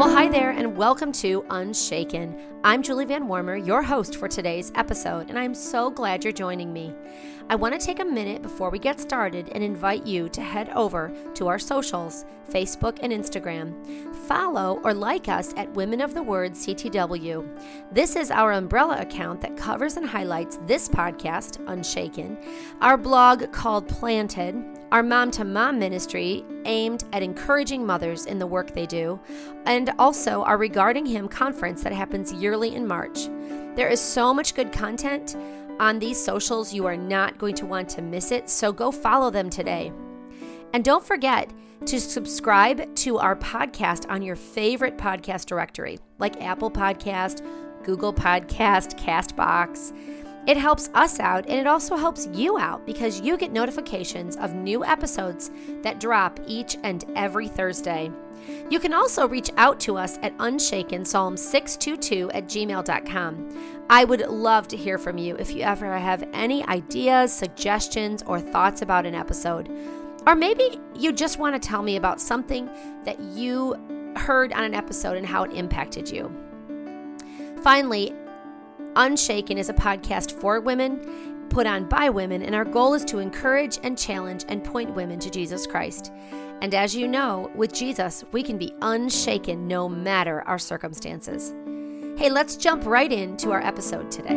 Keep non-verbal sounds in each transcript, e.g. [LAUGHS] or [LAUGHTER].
Well, hi there, and welcome to Unshaken. I'm Julie Van Warmer, your host for today's episode, and I'm so glad you're joining me. I want to take a minute before we get started and invite you to head over to our socials Facebook and Instagram. Follow or like us at Women of the Word CTW. This is our umbrella account that covers and highlights this podcast, Unshaken, our blog called Planted, our mom to mom ministry aimed at encouraging mothers in the work they do, and also our Regarding Him conference that happens yearly in March. There is so much good content on these socials, you are not going to want to miss it, so go follow them today. And don't forget to subscribe to our podcast on your favorite podcast directory, like Apple Podcast, Google Podcast, Castbox. It helps us out and it also helps you out because you get notifications of new episodes that drop each and every Thursday. You can also reach out to us at unshaken psalm 622 at gmail.com. I would love to hear from you if you ever have any ideas, suggestions, or thoughts about an episode. Or maybe you just want to tell me about something that you heard on an episode and how it impacted you. Finally, Unshaken is a podcast for women, put on by women, and our goal is to encourage and challenge and point women to Jesus Christ. And as you know, with Jesus, we can be unshaken no matter our circumstances. Hey, let's jump right into our episode today.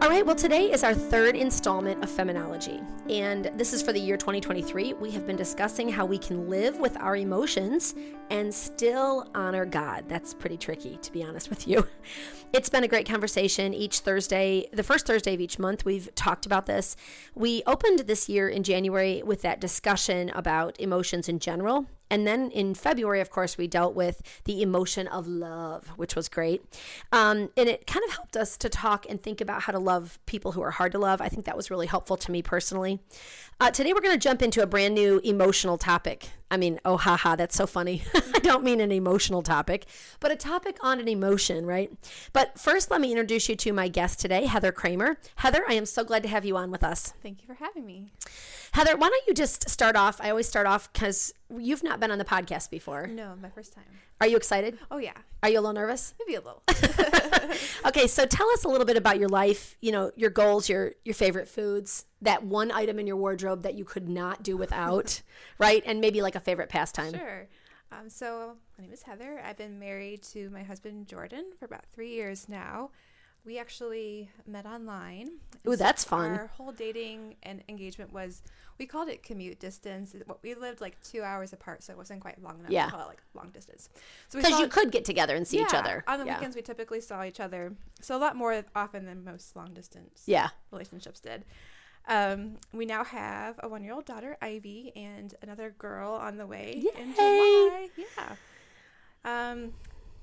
All right, well, today is our third installment of Feminology, and this is for the year 2023. We have been discussing how we can live with our emotions and still honor God. That's pretty tricky, to be honest with you. It's been a great conversation each Thursday. The first Thursday of each month, we've talked about this. We opened this year in January with that discussion about emotions in general and then in February, of course, we dealt with the emotion of love, which was great. Um, and it kind of helped us to talk and think about how to love people who are hard to love. I think that was really helpful to me personally. Uh, today, we're going to jump into a brand new emotional topic. I mean, oh, haha, that's so funny. [LAUGHS] I don't mean an emotional topic, but a topic on an emotion, right? But first, let me introduce you to my guest today, Heather Kramer. Heather, I am so glad to have you on with us. Thank you for having me. Heather, why don't you just start off? I always start off because you've not been on the podcast before. No, my first time. Are you excited? Oh yeah. Are you a little nervous? Maybe a little. [LAUGHS] okay, so tell us a little bit about your life. You know, your goals, your your favorite foods, that one item in your wardrobe that you could not do without, [LAUGHS] right? And maybe like a favorite pastime. Sure. Um, so my name is Heather. I've been married to my husband Jordan for about three years now. We actually met online. Ooh, that's fun. Our whole dating and engagement was we called it commute distance. We lived like two hours apart, so it wasn't quite long enough yeah. to call it like long distance. So because you could get together and see yeah, each other on the yeah. weekends. We typically saw each other, so a lot more often than most long distance yeah relationships did. Um, we now have a one year old daughter, Ivy, and another girl on the way Yay. in July. Yeah. Um, do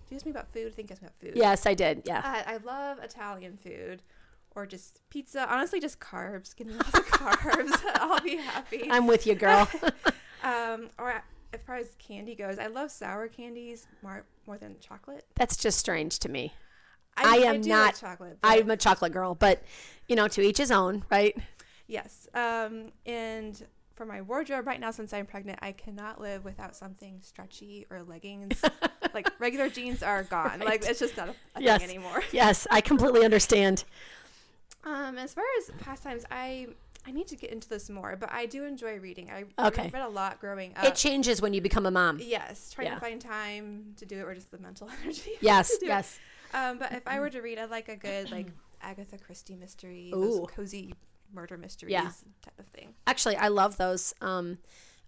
you ask me about food? I think asked me about food. Yes, I did. Yeah. Uh, I love Italian food or just pizza. Honestly, just carbs. Give me lots of carbs. [LAUGHS] I'll be happy. I'm with you, girl. [LAUGHS] [LAUGHS] um, or as far as candy goes, I love sour candies more more than chocolate. That's just strange to me. I, I am I not. Like chocolate. I'm a chocolate girl, but you know, to each his own, right? Yes. Um, and for my wardrobe right now, since I'm pregnant, I cannot live without something stretchy or leggings. [LAUGHS] like regular jeans are gone. Right. Like it's just not a, a yes. thing anymore. [LAUGHS] yes, I completely understand. Um, as far as pastimes, I I need to get into this more, but I do enjoy reading. I okay. read a lot growing up. It changes when you become a mom. Yes, trying Yeah. to find time to do it, or just the mental [LAUGHS] energy. Yes, to do it. yes. Um, but if I were to read, I'd like a good like Agatha Christie mystery, Ooh. those cozy murder mysteries Yeah. type of thing. Actually, I love those. Um,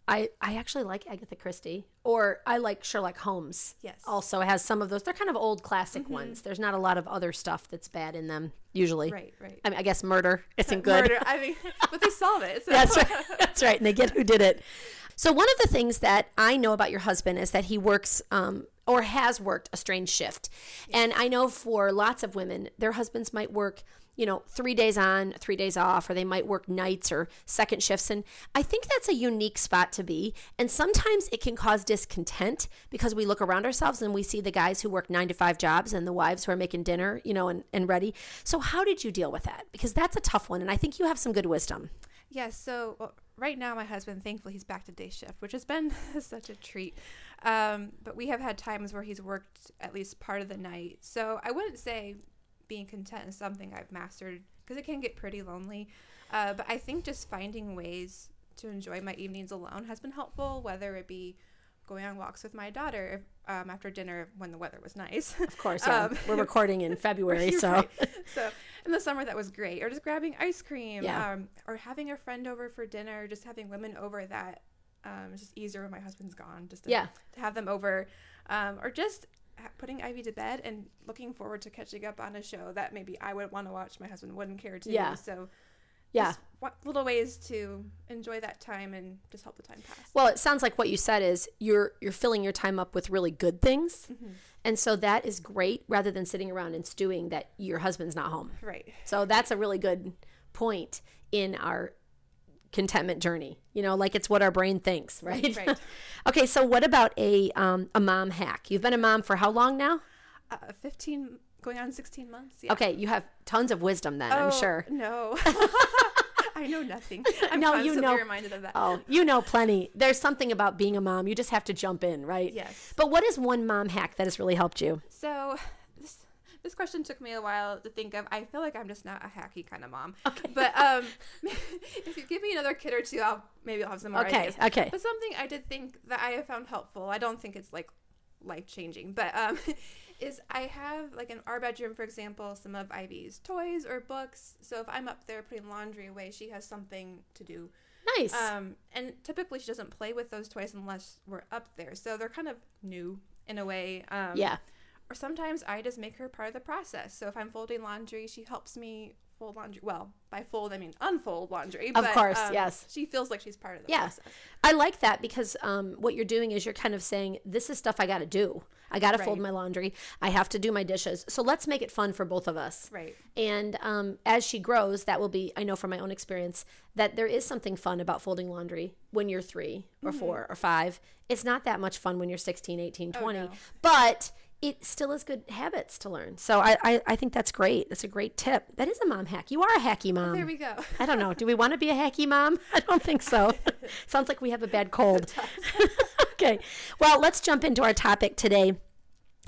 I I actually like Agatha Christie, or I like Sherlock Holmes. Yes. Also has some of those. They're kind of old classic Mm-hmm. ones. There's not a lot of other stuff that's bad in them usually. Right, right. I mean, I guess murder isn't [LAUGHS] good. Murder. I mean, [LAUGHS] but they solve it. So. That's right. [LAUGHS] That's right. And they get who did it. So one of the things that I know about your husband is that he works um, or has worked a strange shift, and I know for lots of women, their husbands might work. You know, three days on, three days off, or they might work nights or second shifts. And I think that's a unique spot to be. And sometimes it can cause discontent because we look around ourselves and we see the guys who work nine to five jobs and the wives who are making dinner, you know, and, and ready. So, how did you deal with that? Because that's a tough one. And I think you have some good wisdom. Yes. So well, right now, my husband, thankfully, he's back to day shift, which has been [LAUGHS] such a treat. Um, but we have had times where he's worked at least part of the night. So I wouldn't say being content is something I've mastered because it can get pretty lonely. Uh, but I think just finding ways to enjoy my evenings alone has been helpful, whether it be going on walks with my daughter um, after dinner when the weather was nice. Of course, yeah. Um, We're recording in [LAUGHS] February, so Right. so in the summer that was great. Or just grabbing ice cream. Yeah. Um, or having a friend over for dinner. Just having women over that um, is just easier when my husband's gone. Just to, Yeah. to have them over. Um, or just putting Ivy to bed and looking forward to catching up on a show that maybe I would want to watch. My husband wouldn't care to. Yeah. So yeah. just little ways to enjoy that time and just help the time pass. Well, it sounds like what you said is you're you're filling your time up with really good things. Mm-hmm. And so that is great rather than sitting around and stewing that your husband's not home. Right. So that's a really good point in our contentment journey. You know, like it's what our brain thinks, [LAUGHS] right? Right. okay, so what about a um, a mom hack? You've been a mom for how long now? Uh, 15, going on 16 months. Yeah. Okay, you have tons of wisdom then, I'm Oh, sure. No. [LAUGHS] [LAUGHS] I know nothing. I'm No, you constantly know- reminded of that. Oh, you know plenty. There's something about being a mom. You just have to jump in, right? Yes. But what is one mom hack that has really helped you? So this question took me a while to think of. I feel like I'm just not a hacky kind of mom. Okay. [LAUGHS] But um, [LAUGHS] if you give me another kid or two, I'll maybe I'll have some more Okay, ideas. okay. But something I did think that I have found helpful. I don't think it's like life changing, but um, [LAUGHS] is I have like in our bedroom, for example, some of Ivy's toys or books. So if I'm up there putting laundry away, she has something to do. Nice. Um, and typically she doesn't play with those toys unless we're up there. So they're kind of new in a way. Um, yeah. Or sometimes I just make her part of the process. So if I'm folding laundry, she helps me fold laundry. Well, by fold I mean unfold laundry. Of but, course, um, yes. She feels like she's part of the Yeah. process. I like that because um, what you're doing is you're kind of saying, this is stuff I got to do. I got to fold my laundry. I have to do my dishes. So let's make it fun for both of us. Right. And um, as she grows, that will be, I know from my own experience, that there is something fun about folding laundry when you're three or Mm-hmm. four or five. It's not that much fun when you're 16, 18, 20. Oh, no. But it still is good habits to learn. So I, I, I think that's great. That's a great tip. That is a mom hack. You are a hacky mom. There we go. I don't know. Do we want to be a hacky mom? [LAUGHS] I don't think so. [LAUGHS] Sounds like we have a bad cold. [LAUGHS] okay. Well, let's jump into our topic today.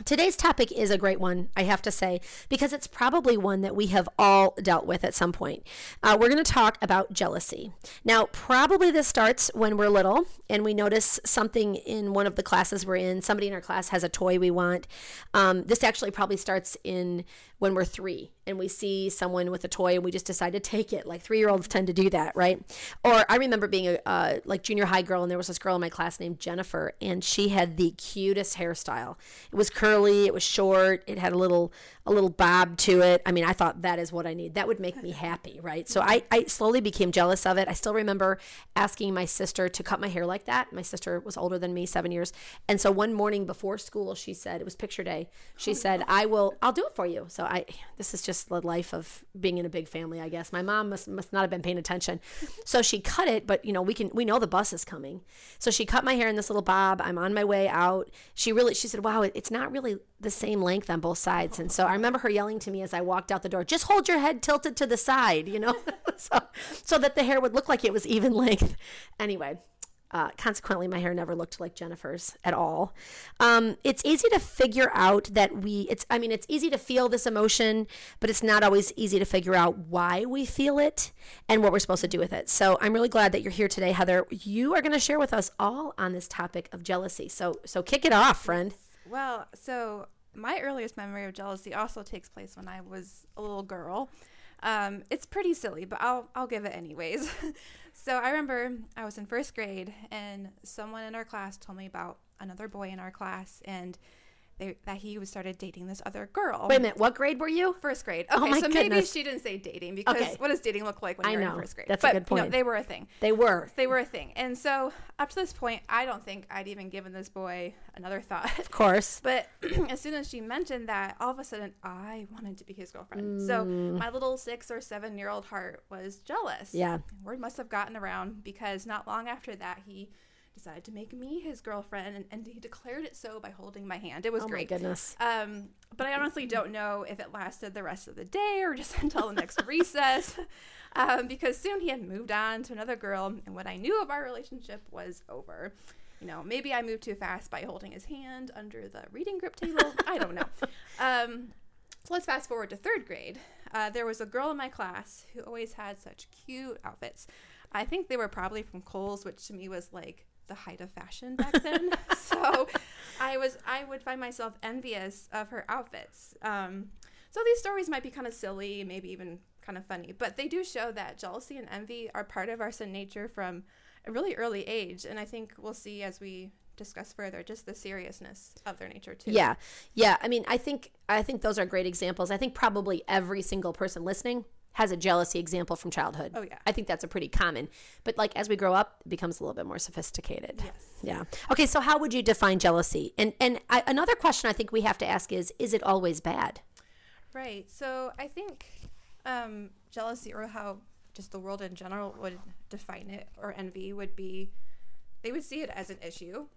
Today's topic is a great one, I have to say, because it's probably one that we have all dealt with at some point. Uh, we're going to talk about jealousy. Now, probably this starts when we're little and we notice something in one of the classes we're in. Somebody in our class has a toy we want. Um, this actually probably starts in when we're three and we see someone with a toy and we just decide to take it. Like three year olds tend to do that, right? Or I remember being a uh, like junior high girl and there was this girl in my class named Jennifer and she had the cutest hairstyle. It was curly, it was short, it had a little a little bob to it. I mean, I thought that is what I need. That would make me happy, right? So I, I slowly became jealous of it. I still remember asking my sister to cut my hair like that. My sister was older than me, seven years. And so one morning before school, she said, it was picture day. She oh, said, I will, I'll do it for you. So I, this is just the life of being in a big family, I guess. My mom must, must not have been paying attention. So she cut it, but you know, we can, we know the bus is coming. So she cut my hair in this little bob. I'm on my way out. She really, she said, wow, it's not really the same length on both sides. And so I remember her yelling to me as I walked out the door, just hold your head tilted to the side, you know, [LAUGHS] so, so that the hair would look like it was even length. Anyway, uh, consequently, my hair never looked like Jennifer's at all. Um, it's easy to figure out that we, it's, I mean, it's easy to feel this emotion, but it's not always easy to figure out why we feel it and what we're supposed to do with it. So I'm really glad that you're here today, Heather. You are going to share with us all on this topic of jealousy. So, so kick it off, friend. Well, so my earliest memory of jealousy also takes place when I was a little girl. Um, it's pretty silly, but I'll I'll give it anyways. [LAUGHS] so I remember I was in first grade, and someone in our class told me about another boy in our class, and they, that he was started dating this other girl. Wait a minute. What grade were you? First grade. Okay, Oh my so maybe she didn't say dating because Okay. what does dating look like when I you're know. in first grade? That's a but, good You know, point. they were a thing. They were. They were a thing, and so up to this point, I don't think I'd even given this boy another thought. Of course. [LAUGHS] But [CLEARS THROAT] as soon as she mentioned that, all of a sudden I wanted to be his girlfriend. So my little six or seven year old heart was jealous. Mm. Yeah. Word must have gotten around because not long after that, he decided to make me his girlfriend, and, and he declared it so by holding my hand. It was oh great. goodness. Um, but I honestly don't know if it lasted the rest of the day or just [LAUGHS] until the next recess, um, because soon he had moved on to another girl, and what I knew of our relationship was over. You know, maybe I moved too fast by holding his hand under the reading group table. I don't know. [LAUGHS] Um, so let's fast forward to third grade. Uh, there was a girl in my class who always had such cute outfits. I think they were probably from Kohl's, which to me was like the height of fashion back then. [LAUGHS] so I was I would find myself envious of her outfits. Um, so these stories might be kind of silly, maybe even kind of funny, but they do show that jealousy and envy are part of our sin nature from a really early age, and I think we'll see as we discuss further just the seriousness of their nature too. Yeah. Yeah, I mean, I think I think those are great examples. I think probably every single person listening has a jealousy example from childhood. Oh, yeah. I think that's a pretty common. But like as we grow up, it becomes a little bit more sophisticated. Yes. Yeah. Okay, so how would you define jealousy? And and I, another question I think we have to ask is is it always bad? Right. So I think um, jealousy, or how just the world in general would define it, or envy, would be they would see it as an issue,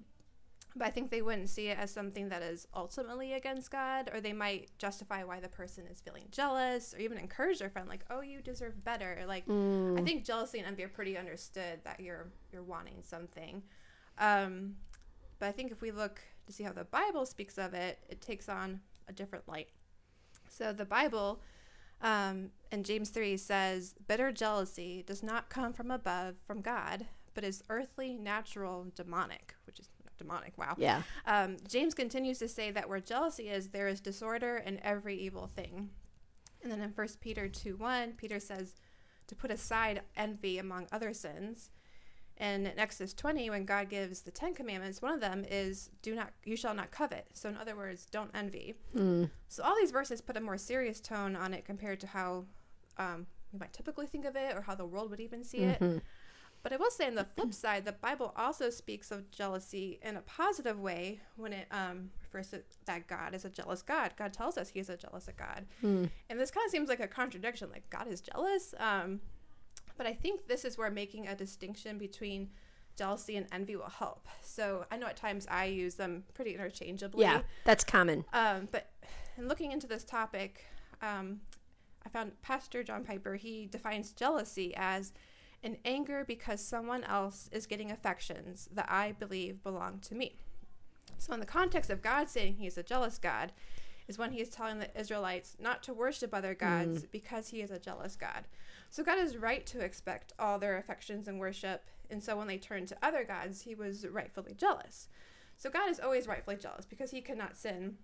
but I think they wouldn't see it as something that is ultimately against God, or they might justify why the person is feeling jealous, or even encourage their friend, like, "Oh, you deserve better." Like, I think jealousy and envy are pretty understood that you're you're wanting something. Um, but I think if we look to see how the Bible speaks of it, it takes on a different light. So the Bible um, in James 3 says, Bitter jealousy does not come from above, from God, but is earthly, natural, demonic, demonic. Wow. Yeah. Um, James continues to say that where jealousy is, there is disorder and every evil thing. And then in 1 Peter 2 1, Peter says to put aside envy among other sins. And in Exodus 20, when God gives the Ten Commandments, one of them is, "Do not, you shall not covet." So, in other words, don't envy. So, all these verses put a more serious tone on it compared to how um, we might typically think of it, or how the world would even see it. But I will say, on the flip [CLEARS THROAT] side, the Bible also speaks of jealousy in a positive way when it um, refers to that God is a jealous God. God tells us He is a jealous God, and this kind of seems like a contradiction. Like God is jealous, um, but I think this is where making a distinction between jealousy and envy will help. So I know at times I use them pretty interchangeably. Yeah, that's common. Um, but in looking into this topic, um, I found Pastor John Piper, he defines jealousy as an anger because someone else is getting affections that I believe belong to me. So, in the context of God saying he is a jealous God, is when he is telling the Israelites not to worship other gods because he is a jealous God. So, God is right to expect all their affections and worship. And so, when they turned to other gods, he was rightfully jealous. So, God is always rightfully jealous because he cannot sin.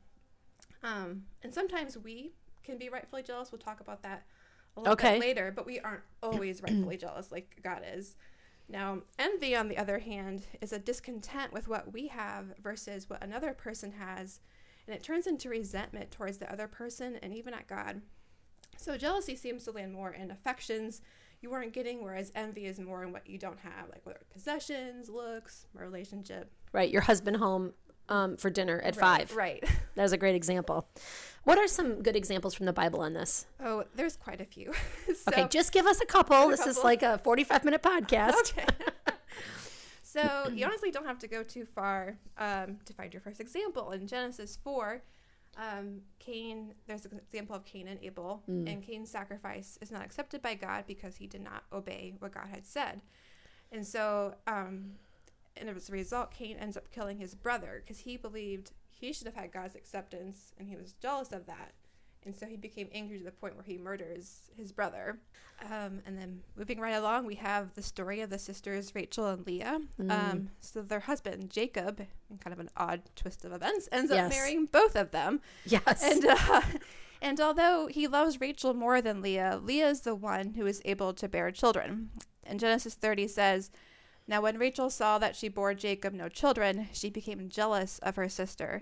Um, and sometimes we can be rightfully jealous. We'll talk about that a little Okay. bit later, but we aren't always [CLEARS THROAT] rightfully jealous like God is. Now, envy, on the other hand, is a discontent with what we have versus what another person has, and it turns into resentment towards the other person and even at God. So, jealousy seems to land more in affections you weren't getting, whereas envy is more in what you don't have, like whether possessions, looks, relationship. Right. Your husband home um, for dinner at Right, five. Right. [LAUGHS] That was a great example. What are some good examples from the Bible on this? Oh, there's quite a few. [LAUGHS] so, Okay, just give us a couple. This is like a 45 minute podcast. Okay. [LAUGHS] so you [CLEARS THROAT] honestly don't have to go too far um, to find your first example. In Genesis 4, um, Cain, there's an example of Cain and Abel, and Cain's sacrifice is not accepted by God because he did not obey what God had said. And so, um, and as a result, Cain ends up killing his brother because he believed he should have had God's acceptance and he was jealous of that. And so he became angry to the point where he murders his brother. Um, and then moving right along, we have the story of the sisters Rachel and Leah. Um, so their husband, Jacob, in kind of an odd twist of events, ends Yes. up marrying both of them. Yes. And uh, [LAUGHS] and although he loves Rachel more than Leah, Leah is the one who is able to bear children. And Genesis 30 says, Now when Rachel saw that she bore Jacob no children, she became jealous of her sister.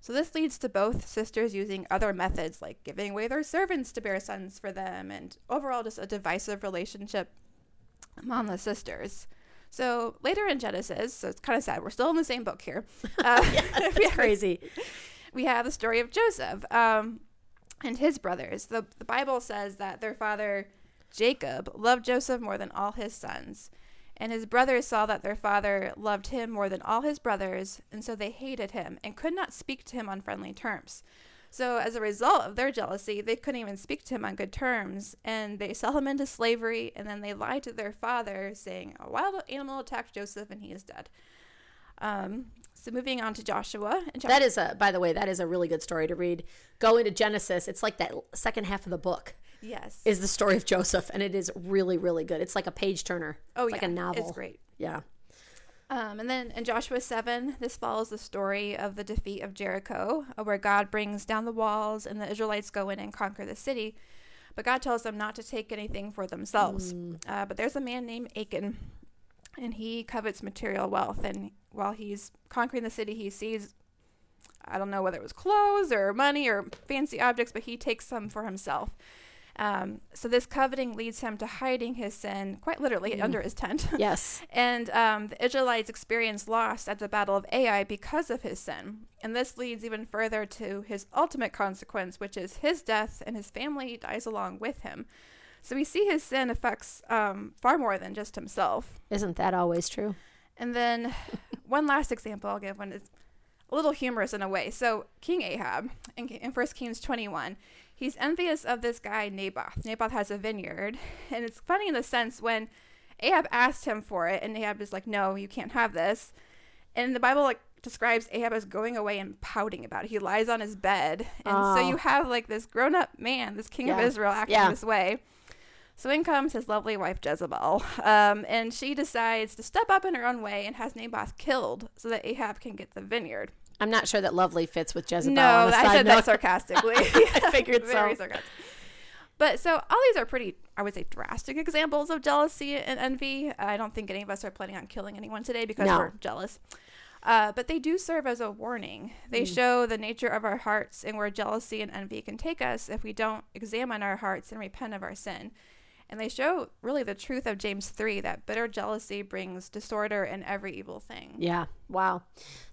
So this leads to both sisters using other methods like giving away their servants to bear sons for them and overall just a divisive relationship among the sisters. So later in Genesis, so it's kind of sad, we're still in the same book here. [LAUGHS] Uh, [LAUGHS] we It's crazy. we have the story of Joseph um, and his brothers. The, the Bible says that their father Jacob loved Joseph more than all his sons. And his brothers saw that their father loved him more than all his brothers, and so they hated him and could not speak to him on friendly terms. So, as a result of their jealousy, they couldn't even speak to him on good terms, and they [LAUGHS] sell him into slavery, and then they lied to their father, saying, A wild animal attacked Joseph, and he is dead. Um, so, moving on to Joshua. And That is a, by the way, that is a really good story to read. Go into Genesis. It's like that second half of the book yes. is the story of Joseph, and it is really, really good. It's like a page turner. oh, it's like a novel. It's great. Yeah. Um, and then in Joshua 7, this follows the story of the defeat of Jericho, uh, where God brings down the walls and the Israelites go in and conquer the city. But God tells them not to take anything for themselves. Uh, but there's a man named Achan, and he covets material wealth. And while he's conquering the city, he sees, I don't know whether it was clothes or money or fancy objects, but he takes some for himself. Um, so this coveting leads him to hiding his sin, quite literally, under his tent. [LAUGHS] Yes. And um, the Israelites experienced loss at the Battle of Ai because of his sin. And this leads even further to his ultimate consequence, which is his death, and his family dies along with him. So we see his sin affects um, far more than just himself. Isn't that always true? And then [LAUGHS] one last example I'll give one is a little humorous in a way. So King Ahab in, in 1 Kings 21, he's envious of this guy Naboth. Naboth has a vineyard, [LAUGHS] and it's funny in the sense when Ahab asked him for it, and Ahab is like, "No, you can't have this." And the Bible like describes Ahab as going away and pouting about it. He lies on his bed, and so Oh. you have like this grown-up man, this king of Israel, acting Yeah. this way. So in comes his lovely wife Jezebel, um, and she decides to step up in her own way and has Naboth killed so that Ahab can get the vineyard. I'm not sure that lovely fits with Jezebel. no, I said note. that sarcastically. [LAUGHS] I figured Very so. sarcastic. But so all these are pretty, I would say, drastic examples of jealousy and envy. I don't think any of us are planning on killing anyone today because No. we're jealous. Uh, but they do serve as a warning. They Mm. show the nature of our hearts and where jealousy and envy can take us if we don't examine our hearts and repent of our sin. And they show really the truth of James 3 that bitter jealousy brings disorder and every evil thing. Yeah. Wow.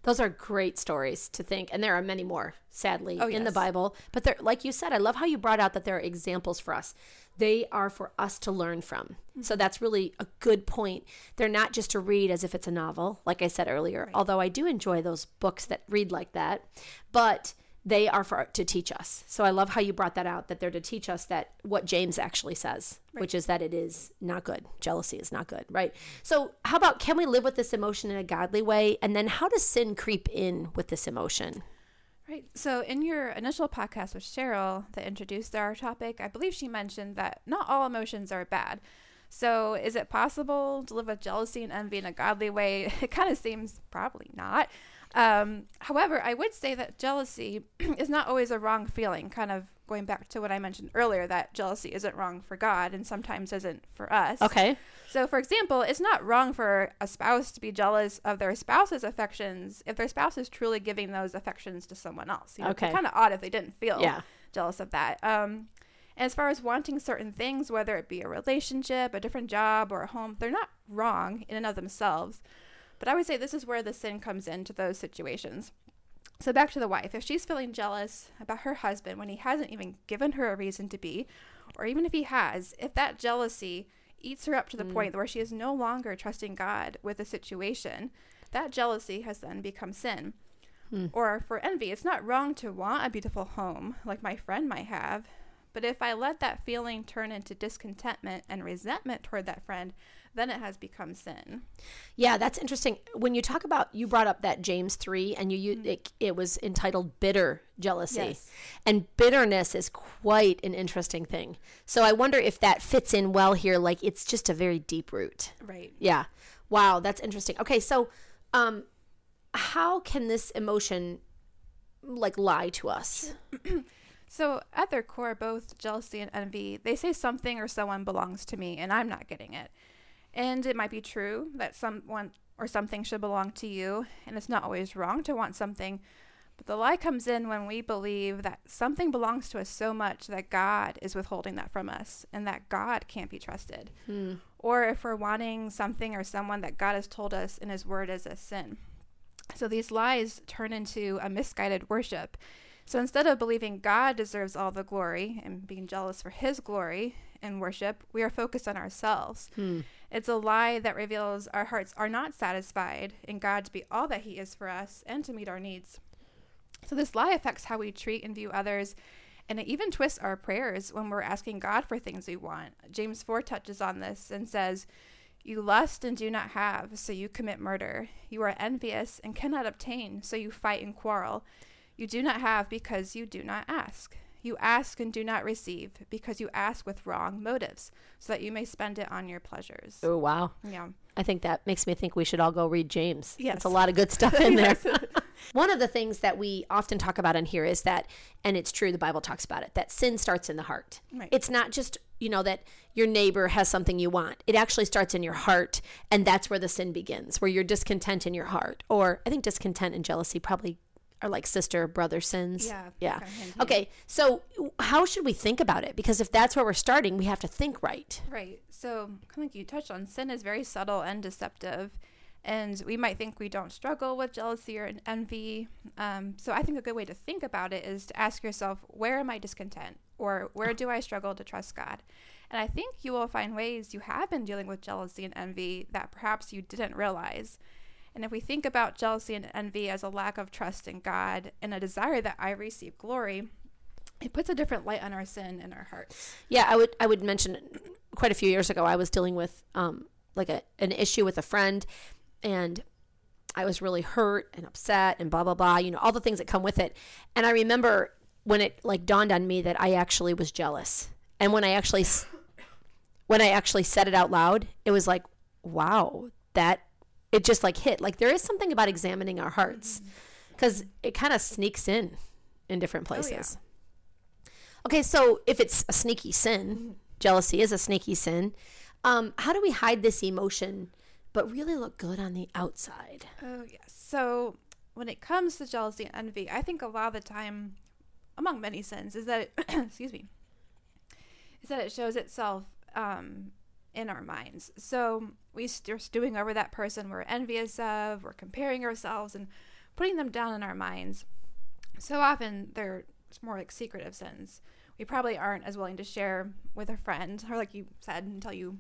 Those are great stories to think. And there are many more, sadly, Oh, in the. Bible. But they're, like you said, I love how you brought out that there are examples for us. They are for us to learn from. So Mm-hmm. that's really a good point. They're not just to read as if it's a novel, like I said earlier, although I do enjoy those books that read like that. But they are for to teach us. So I love how you brought that out that they're to teach us that what James actually says, which is that it is not good. Jealousy is not good, right? So how about can we live with this emotion in a godly way? And then how does sin creep in with this emotion? Right. So, in your initial podcast with Cheryl that introduced our topic, I believe she mentioned that not all emotions are bad. So, is it possible to live with jealousy and envy in a godly way? [LAUGHS] It kind of seems probably not. Um, however, I would say that jealousy [CLEARS THROAT] is not always a wrong feeling, kind of going back to what I mentioned earlier that jealousy isn't wrong for God and sometimes isn't for us. Okay. So, for example, it's not wrong for a spouse to be jealous of their spouse's affections if their spouse is truly giving those affections to someone else. You know, Okay. It's kind of odd if they didn't feel Yeah. jealous of that. Um, and as far as wanting certain things, whether it be a relationship, a different job, or a home, they're not wrong in and of themselves. But I would say this is where the sin comes into those situations. So back to the wife. If she's feeling jealous about her husband when he hasn't even given her a reason to be, or even if he has, if that jealousy eats her up to the mm. point where she is no longer trusting God with the situation, that jealousy has then become sin. Hmm. Or for envy, it's not wrong to want a beautiful home like my friend might have, but if I let that feeling turn into discontentment and resentment toward that friend, then it has become sin. Yeah, that's interesting. When you talk about, you brought up that James 3 and you, you it, it was entitled bitter jealousy. Yes. And bitterness is quite an interesting thing. So I wonder if that fits in well here. Like it's just a very deep root. Right. Yeah. Wow, that's interesting. Okay, so um how can this emotion like lie to us? [CLEARS THROAT] So, at their core, both jealousy and envy, they say something or someone belongs to me and I'm not getting it. And it might be true that someone or something should belong to you, and it's not always wrong to want something. But the lie comes in when we believe that something belongs to us so much that God is withholding that from us and that God can't be trusted. Hmm. Or if we're wanting something or someone that God has told us in His Word is a sin. So these lies turn into a misguided worship. So instead of believing God deserves all the glory and being jealous for his glory and worship, we are focused on ourselves. Hmm. It's a lie that reveals our hearts are not satisfied in God to be all that He is for us and to meet our needs. So, this lie affects how we treat and view others, and it even twists our prayers when we're asking God for things we want. James 4 touches on this and says, You lust and do not have, so you commit murder. You are envious and cannot obtain, so you fight and quarrel. You do not have because you do not ask. You ask and do not receive because you ask with wrong motives, so that you may spend it on your pleasures. Oh, wow. Yeah. I think that makes me think we should all go read James. Yes. It's a lot of good stuff in [LAUGHS] there. [LAUGHS] One of the things that we often talk about in here is that, and it's true, the Bible talks about it, that sin starts in the heart. Right. It's not just, you know, that your neighbor has something you want. It actually starts in your heart, and that's where the sin begins, where you're discontent in your heart. Or I think discontent and jealousy probably are like sister brother sins. Yeah, Yeah. kind of hand in hand. Okay. So how should we think about it? Because if that's where we're starting, we have to think right. Right. So, kind of like you touched on, sin is very subtle and deceptive. And we might think we don't struggle with jealousy or envy. Um, so, I think a good way to think about it is to ask yourself, where am I discontent? Or where do I struggle to trust God? And I think you will find ways you have been dealing with jealousy and envy that perhaps you didn't realize. And if we think about jealousy and envy as a lack of trust in God and a desire that I receive glory, it puts a different light on our sin in our hearts. Yeah, I would I would mention quite a few years ago I was dealing with um like a an issue with a friend and I was really hurt and upset and blah blah blah, you know, all the things that come with it. And I remember when it like dawned on me that I actually was jealous. And when I actually when I actually said it out loud, it was like, wow, that it just like hit. Like there is something about examining our hearts cuz it kind of sneaks in in different Oh, yeah. places. Okay, so if it's a sneaky sin, jealousy is a sneaky sin. Um, how do we hide this emotion but really look good on the outside? Oh, yes. So when it comes to jealousy and envy, I think a lot of the time, among many sins, is that it, [COUGHS] excuse me, is that it shows itself um, in our minds. So we are stewing over that person we're envious of, we're comparing ourselves and putting them down in our minds. So often they're more like secretive sins. We probably aren't as willing to share with a friend, or like you said, until you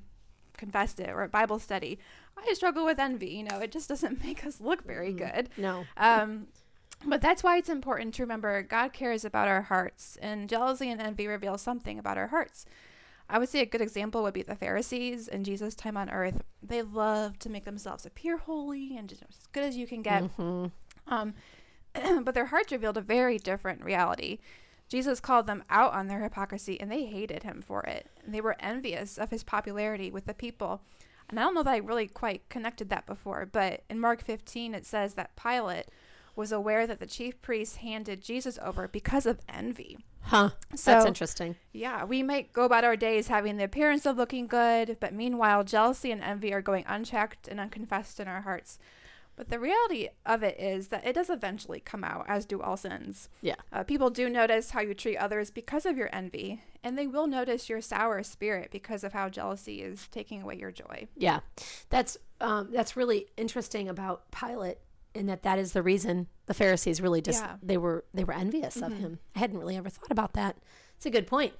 confessed it, or at Bible study. I struggle with envy. You know, it just doesn't [LAUGHS] make us look very good. No. Um, but that's why it's important to remember God cares about our hearts, and jealousy and envy reveal something about our hearts. I would say a good example would be the Pharisees in Jesus' time on earth. They loved to make themselves appear holy and just as good as you can get. Mhm. Um, [CLEARS THROAT] but their hearts revealed a very different reality. Jesus called them out on their hypocrisy, and they hated him for it. They were envious of his popularity with the people. And I don't know that I really quite connected that before, but in Mark 15, it says that Pilate was aware that the chief priests handed Jesus over because of envy. Huh. So, That's interesting. yeah, we might go about our days having the appearance of looking good, but meanwhile, jealousy and envy are going unchecked and unconfessed in our hearts. But the reality of it is that it does eventually come out, as do all sins. Yeah. Uh, people do notice how you treat others because of your envy, and they will notice your sour spirit because of how jealousy is taking away your joy. Yeah. That's um, that's really interesting about Pilate in that that is the reason the Pharisees really just Yeah. they were they were envious of mm-hmm. him. I hadn't really ever thought about that. It's a good point.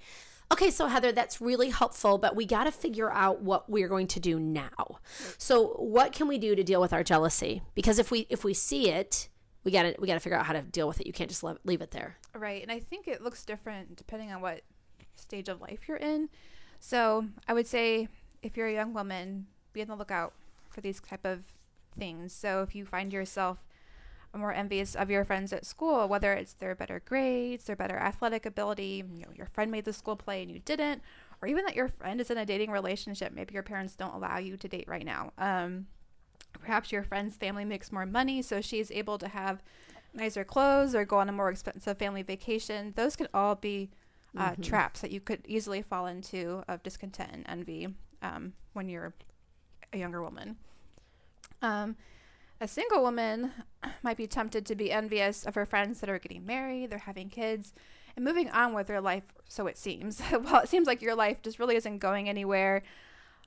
Okay, so Heather, that's really helpful, but we got to figure out what we're going to do now. So, what can we do to deal with our jealousy? Because if we if we see it, we got to we got to figure out how to deal with it. You can't just leave, leave it there. Right. And I think it looks different depending on what stage of life you're in. So I would say if you're a young woman, be on the lookout for these type of things. So if you find yourself more envious of your friends at school, whether it's their better grades, their better athletic ability, you know, your friend made the school play and you didn't, or even that your friend is in a dating relationship, maybe your parents don't allow you to date right now. Um, perhaps your friend's family makes more money, so she's able to have nicer clothes or go on a more expensive family vacation. Those could all be uh, traps that you could easily fall into of discontent and envy um, when you're a younger woman. Um, a single woman might be tempted to be envious of her friends that are getting married, they're having kids, and moving on with their life, so it seems. [LAUGHS] well, it seems like your life just really isn't going anywhere.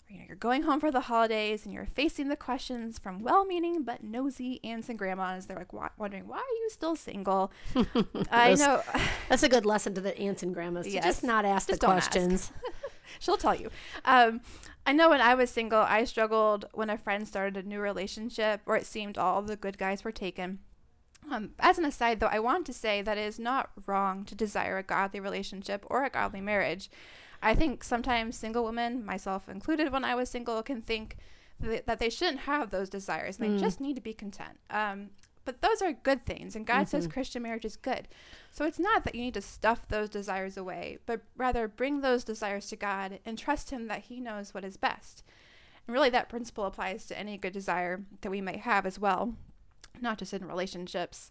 You know, you're going home for the holidays and you're facing the questions from well-meaning but nosy aunts and grandmas. They're like wondering, "Why are you still single?" [LAUGHS] I know. That's a good lesson to the aunts and grandmas to Yes. just not ask Just the questions. [LAUGHS] She'll tell you. Um, I know when I was single, I struggled when a friend started a new relationship or it seemed all the good guys were taken. Um, as an aside, though, I want to say that it is not wrong to desire a godly relationship or a godly marriage. I think sometimes single women, myself included when I was single, can think th- that they shouldn't have those desires and they Mm. just need to be content. Um, but those are good things, and God says Mhm. Christian marriage is good. So it's not that you need to stuff those desires away, but rather bring those desires to God and trust Him that He knows what is best. And really, that principle applies to any good desire that we might have as well, not just in relationships.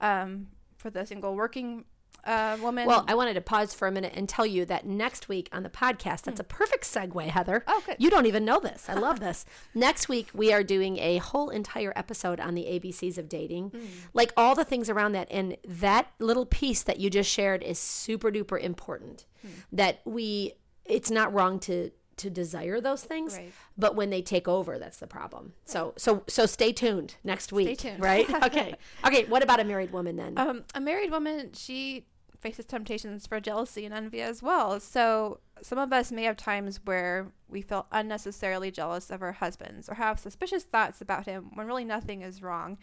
Um, for the single working uh, woman. Well, I wanted to pause for a minute and tell you that next week on the podcast, that's a perfect segue, Heather. oh, good. You don't even know this. I love this. [LAUGHS] Next week, we are doing a whole entire episode on the ABCs of dating, Mm. like all the things around that. And that little piece that you just shared is super duper important. Hmm. That we, it's not wrong to to desire those things, Right. but when they take over, that's the problem. So so so stay tuned next week. tuned. Right? [LAUGHS] Okay. okay. What about a married woman then? Um, a married woman, she faces temptations for jealousy and envy as well. So some of us may have times where we feel unnecessarily jealous of our husbands or have suspicious thoughts about him when really nothing is wrong.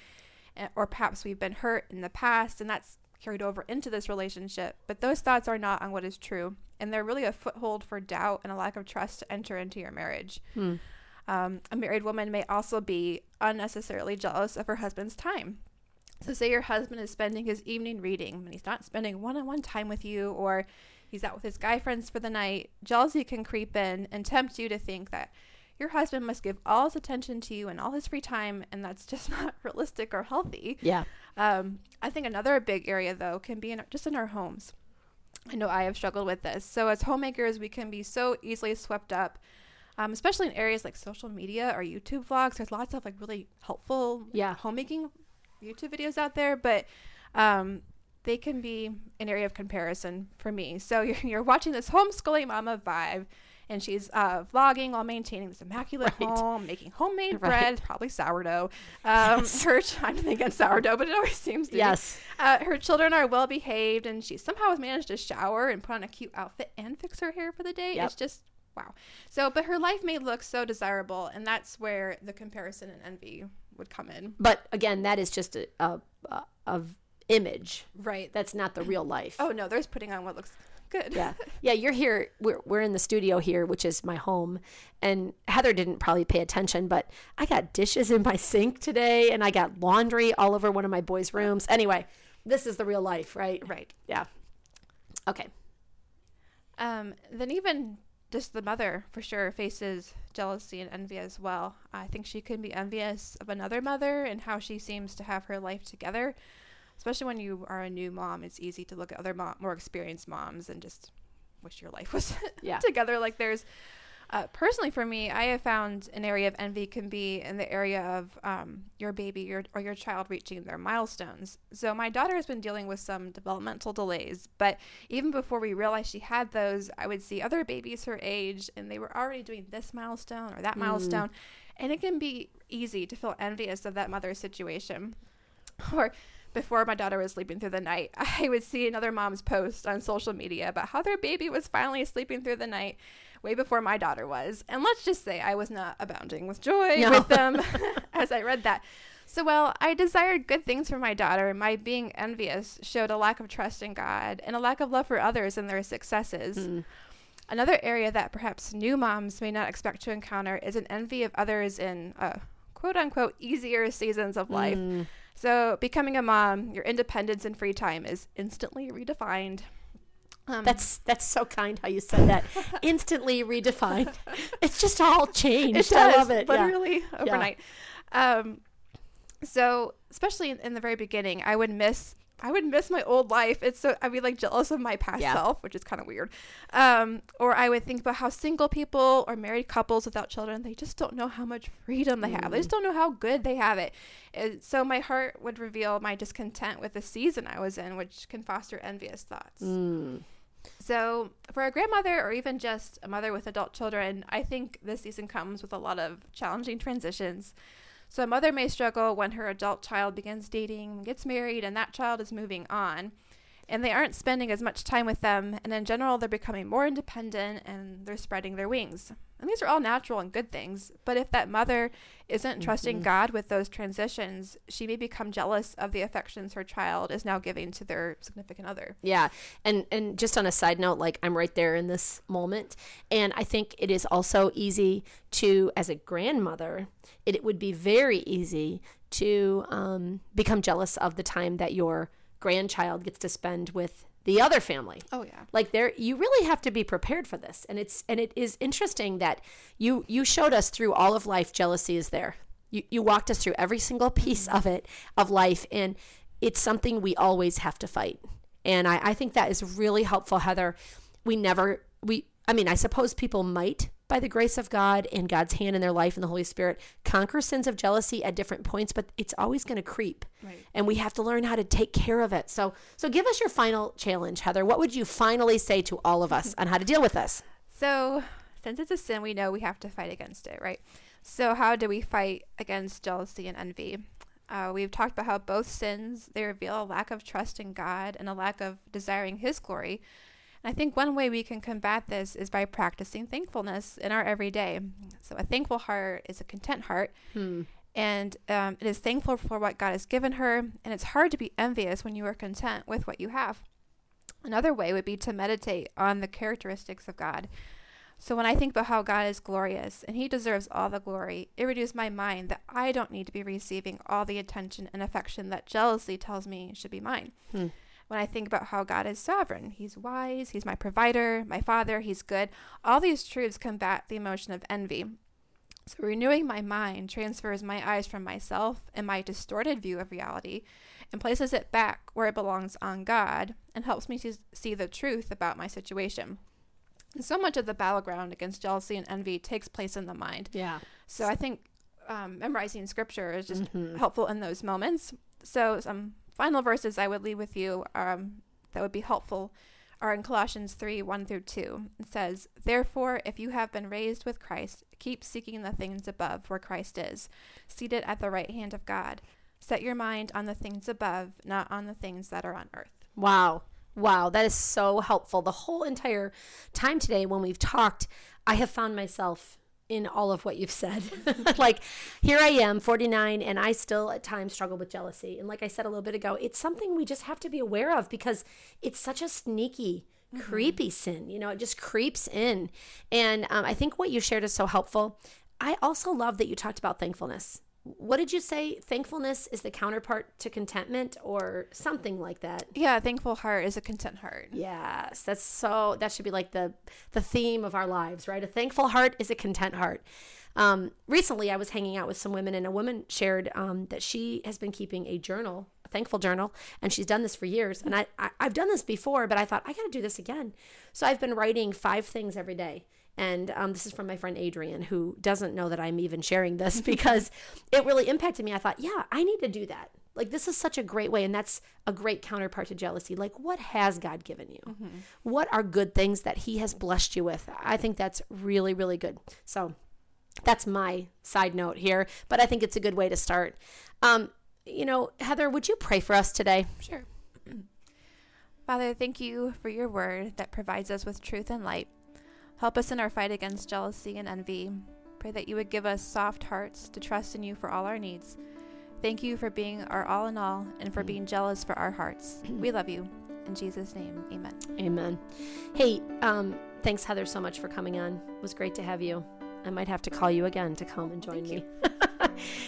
Eh, Or perhaps we've been hurt in the past and that's carried over into this relationship. But those thoughts are not on what is true. And they're really a foothold for doubt and a lack of trust to enter into your marriage. Hmm. Um, a married woman may also be unnecessarily jealous of her husband's time. So, say your husband is spending his evening reading and he's not spending one on one time with you, or he's out with his guy friends for the night. Jealousy can creep in and tempt you to think that your husband must give all his attention to you and all his free time, and that's just [LAUGHS] not realistic or healthy. yeah. Um, I think another big area, though, can be in, just in our homes. I know I have struggled with this. So, as homemakers, we can be so easily swept up, um, especially in areas like social media or YouTube vlogs. There's lots of like really helpful Yeah. homemaking YouTube videos out there, but um, they can be an area of comparison for me. So, [LAUGHS] you're, you're watching this homeschooling mama vibe. And she's uh, vlogging while maintaining this immaculate Right. home, making homemade Right. bread, probably sourdough. Um, Yes. Her, I'm thinking sourdough, but it always seems to be. Yes. Uh, her children are well behaved, and she somehow has managed to shower and put on a cute outfit and fix her hair for the day. Yep. It's just wow. So, but her life may look so desirable, and that's where the comparison and envy would come in. But again, that is just a, a, a, image. Right. That's not the real life. Oh no, there's putting on what looks good. yeah [LAUGHS] yeah you're here we're, we're in the studio here which is my home and heather didn't probably pay attention but i got dishes in my sink today and i got laundry all over one of my boys rooms anyway this is the real life right Right. yeah okay Um, then even just the mother for sure faces jealousy and envy as well. I think she can be envious of another mother and how she seems to have her life together. Especially when you are a new mom, it's easy to look at other mo- more experienced moms and just wish your life was [LAUGHS] Yeah. together like theirs. Uh, personally, for me, I have found an area of envy can be in the area of um, your baby your, or your child reaching their milestones. So, my daughter has been dealing with some developmental delays, but even before we realized she had those, I would see other babies her age and they were already doing this milestone or that Mm. milestone. And it can be easy to feel envious of that mother's situation. [LAUGHS] Or before my daughter was sleeping through the night, [LAUGHS] I would see another mom's post on social media about how their baby was finally sleeping through the night way before my daughter was. And let's just say I was not abounding with joy No. with them [LAUGHS] [LAUGHS] as I read that. So while I desired good things for my daughter, my being envious showed a lack of trust in God and a lack of love for others and their successes. Mm. Another area that perhaps new moms may not expect to encounter is an envy of others in uh, quote unquote easier seasons of life. Mm. So, becoming a mom, your independence and free time is instantly redefined. Um, that's that's so kind how you said that [LAUGHS] instantly redefined it's just all changed it i love it yeah. literally overnight. Um, so especially in, in the very beginning, I would miss I would miss my old life. It's so I'd be like jealous of my past Yeah. self, which is kind of weird. Um, or I would think about how single people or married couples without children they just don't know how much freedom they have. They Mm. just don't know how good they have it. So my heart would reveal my discontent with the season I was in, which can foster envious thoughts. Mm. So, for a grandmother or even just a mother with adult children, I think this season comes with a lot of challenging transitions. So, a mother may struggle when her adult child begins dating, gets married, and that child is moving on. And they aren't spending as much time with them, and in general, they're becoming more independent and they're spreading their wings. And these are all natural and good things. But if that mother isn't mm-hmm. trusting God with those transitions, she may become jealous of the affections her child is now giving to their significant other. Yeah. And and just on a side note, like I'm right there in this moment. And I think it is also easy to, as a grandmother, it, it would be very easy to um, become jealous of the time that your grandchild gets to spend with the other family. Oh yeah. Like there you really have to be prepared for this. And it's and it is interesting that you you showed us through all of life jealousy is there. You you walked us through every single piece mm-hmm. of it of life and it's something we always have to fight. And I, I think that is really helpful, Heather. We never we I mean, I suppose people might by the grace of God and God's hand in their life and the Holy Spirit, conquer sins of jealousy at different points, but it's always going to creep. Right. And we have to learn how to take care of it. So, so give us your final challenge, Heather. What would you finally say to all of us on how to deal with this? So, since it's a sin, we know we have to fight against it, right? So, how do we fight against jealousy and envy? Uh, we've talked about how both sins they reveal a lack of trust in God and a lack of desiring His glory. And I think one way we can combat this is by practicing thankfulness in our everyday. So, a thankful heart is a content heart. Hmm. And um, it is thankful for what God has given her. And it's hard to be envious when you are content with what you have. Another way would be to meditate on the characteristics of God. So, when I think about how God is glorious and He deserves all the glory, it reduces my mind that I don't need to be receiving all the attention and affection that jealousy tells me should be mine. Hmm when I think about how God is sovereign. He's wise, He's my provider, my father, He's good. All these truths combat the emotion of envy. So, renewing my mind transfers my eyes from myself and my distorted view of reality and places it back where it belongs on God and helps me to see the truth about my situation. And so much of the battleground against jealousy and envy takes place in the mind. Yeah. So I think um, memorizing scripture is just mm-hmm. helpful in those moments. So some final verses I would leave with you um, that would be helpful are in Colossians 3 1 through 2. It says, Therefore, if you have been raised with Christ, keep seeking the things above where Christ is, seated at the right hand of God. Set your mind on the things above, not on the things that are on earth. Wow. Wow. That is so helpful. The whole entire time today, when we've talked, I have found myself in all of what you've said. [LAUGHS] like, here I am, 49, and I still at times struggle with jealousy. And like I said a little bit ago, it's something we just have to be aware of because it's such a sneaky, mm-hmm. creepy sin. You know, it just creeps in. And um, I think what you shared is so helpful. I also love that you talked about thankfulness what did you say? Thankfulness is the counterpart to contentment or something like that. Yeah, a thankful heart is a content heart. Yes, that's so that should be like the the theme of our lives, right? A thankful heart is a content heart. Um, recently, I was hanging out with some women, and a woman shared um, that she has been keeping a journal, a thankful journal, and she's done this for years. And I, I I've done this before, but I thought I got to do this again. So I've been writing five things every day and um, this is from my friend Adrian, who doesn't know that I'm even sharing this [LAUGHS] because it really impacted me. I thought, yeah, I need to do that. Like, this is such a great way. And that's a great counterpart to jealousy. Like, what has God given you? Mm-hmm. What are good things that He has blessed you with? I think that's really, really good. So, that's my side note here, but I think it's a good way to start. Um, you know, Heather, would you pray for us today? Sure. [CLEARS THROAT] Father, thank you for your word that provides us with truth and light. Help us in our fight against jealousy and envy. Pray that you would give us soft hearts to trust in you for all our needs. Thank you for being our all in all and for being jealous for our hearts. We [CLEARS THROAT] love you. In Jesus' name, amen. Amen. Hey, um, thanks, Heather, so much for coming on. It was great to have you. I might have to call you again to come and join Thank me. [LAUGHS]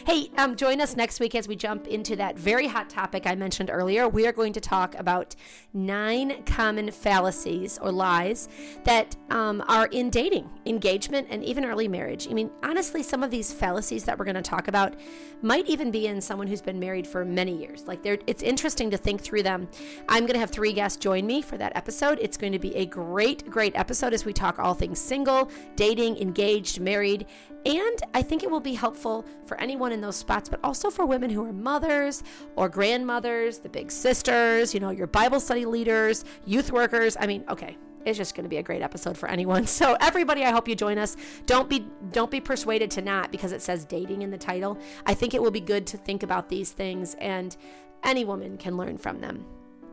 hey, um, join us next week as we jump into that very hot topic I mentioned earlier. We are going to talk about nine common fallacies or lies that um, are in dating, engagement, and even early marriage. I mean, honestly, some of these fallacies that we're going to talk about might even be in someone who's been married for many years. Like, it's interesting to think through them. I'm going to have three guests join me for that episode. It's going to be a great, great episode as we talk all things single, dating, engaged, married, and I think it will be helpful for anyone in those spots, but also for women who are mothers or grandmothers, the big sisters, you know, your Bible study leaders, youth workers. I mean, okay, it's just going to be a great episode for anyone. [LAUGHS] So everybody, I hope you join us. Don't be don't be persuaded to not because it says dating in the title. I think it will be good to think about these things and any woman can learn from them.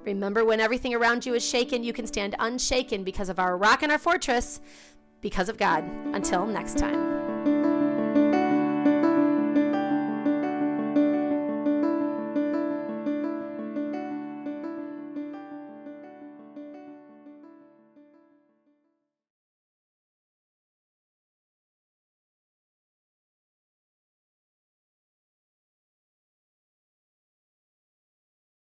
Remember, when everything around you is shaken, you can stand unshaken because of our rock and our fortress, because of God. Until next time.